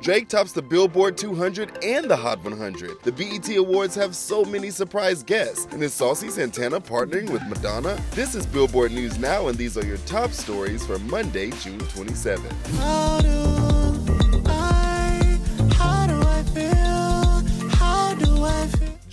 Drake tops the Billboard 200 and the Hot 100. The BET Awards have so many surprise guests. And is Saucy Santana partnering with Madonna? This is Billboard News Now, and these are your top stories for Monday, June 27th.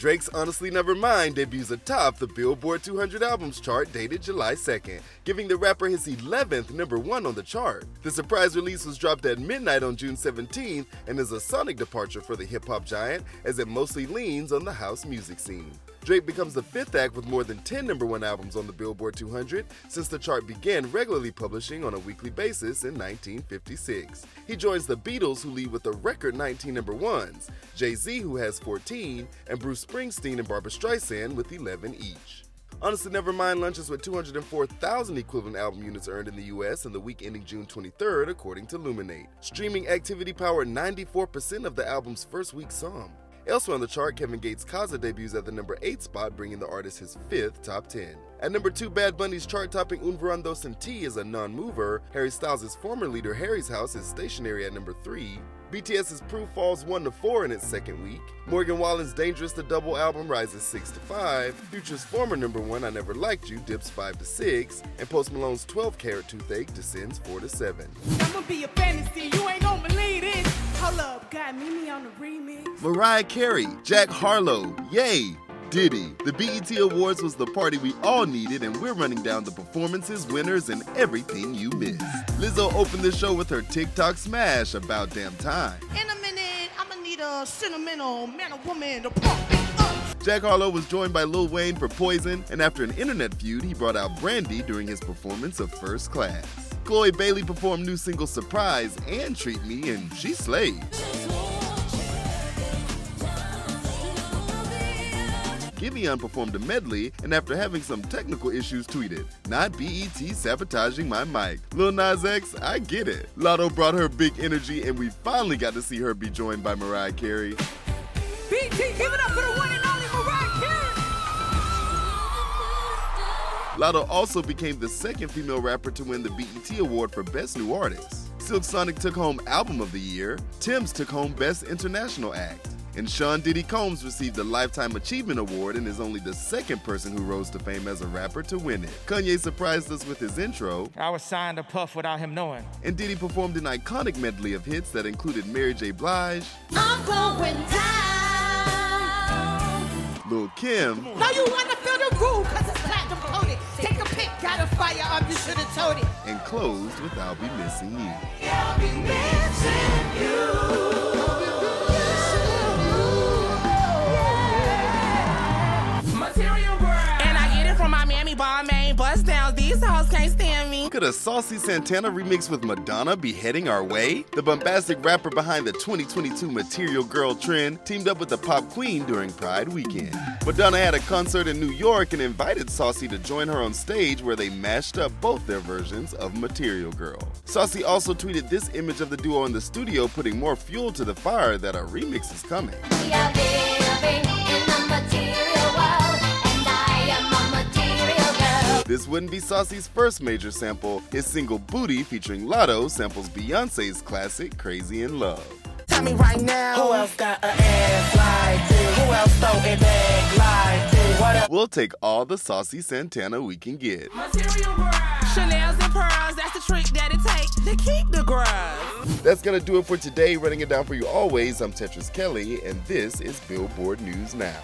Drake's Honestly Nevermind debuts atop the Billboard 200 albums chart dated July 2nd, giving the rapper his 11th number one on the chart. The surprise release was dropped at midnight on June 17th and is a sonic departure for the hip hop giant as it mostly leans on the house music scene. Drake becomes the fifth act with more than 10 number one albums on the Billboard 200 since the chart began regularly publishing on a weekly basis in 1956. He joins the Beatles, who lead with a record 19 number ones, Jay Z, who has 14, and Bruce Springsteen and Barbra Streisand with 11 each. Honestly Nevermind lunches with 204,000 equivalent album units earned in the US in the week ending June 23rd, according to Luminate. Streaming activity powered 94% of the album's first week sum. Elsewhere on the chart, Kevin Gates' Khaza debuts at the number 8 spot, bringing the artist his fifth top 10. At number 2, Bad Bunny's chart topping Un Verano Sin Ti is a non mover. Harry Styles' former leader Harry's House is stationary at number 3. BTS's Proof falls 1 to 4 in its second week. Morgan Wallen's Dangerous the Double album rises 6 to 5. Future's former number 1 I Never Liked You dips 5 to 6. And Post Malone's 12 Carat Toothache descends 4 to 7. I'ma be a fantasy, you ain't gonna believe it. Hold up, got on the. Mariah Carey, Jack Harlow, Ye, Diddy. The BET Awards was the party we all needed, and we're running down the performances, winners, and everything you missed. Lizzo opened the show with her TikTok smash, About Damn Time. In a minute, I'ma need a sentimental man or woman to pump it up. Jack Harlow was joined by Lil Wayne for Poison, and after an internet feud, he brought out Brandy during his performance of First Class. Chloe Bailey performed new single Surprise and Treat Me, and she slayed. Giveon performed a medley and after having some technical issues tweeted, Not BET sabotaging my mic. Lil Nas X, I get it. Latto brought her big energy and we finally got to see her be joined by Mariah Carey. BT, give it up for the one and only Mariah Carey. Latto also became the second female rapper to win the BET Award for Best New Artist. Silk Sonic took home Album of the Year, Tems took home Best International Act. And Sean Diddy Combs received the Lifetime Achievement Award and is only the second person who rose to fame as a rapper to win it. Kanye surprised us with his intro, I was signed to Puff without him knowing. and Diddy performed an iconic medley of hits that included Mary J. Blige, I'm going down. Lil Kim, Now you wanna feel the groove, cause it's platinum coated. Take a pic, got a firearm, you should've told it. and closed with I'll Be Missing You. I'll be missing you. Could a Saucy Santana remix with Madonna be heading our way? The bombastic rapper behind the 2022 Material Girl trend teamed up with the pop queen during Pride weekend. Madonna had a concert in New York and invited Saucy to join her on stage where they mashed up both their versions of Material Girl. Saucy also tweeted this image of the duo in the studio, putting more fuel to the fire that a remix is coming. This wouldn't be Saucy's first major sample. His single Booty featuring Latto samples Beyonce's classic Crazy in Love. Tell me right now. Who else got an ass like this? Who else throw it back like this? What up? We'll take all the Saucy Santana we can get. Material world. Chanel's and pearls, that's the trick that it take to keep the grubs. That's gonna do it for today. Running it down for you always, I'm Tetris Kelly, and this is Billboard News Now.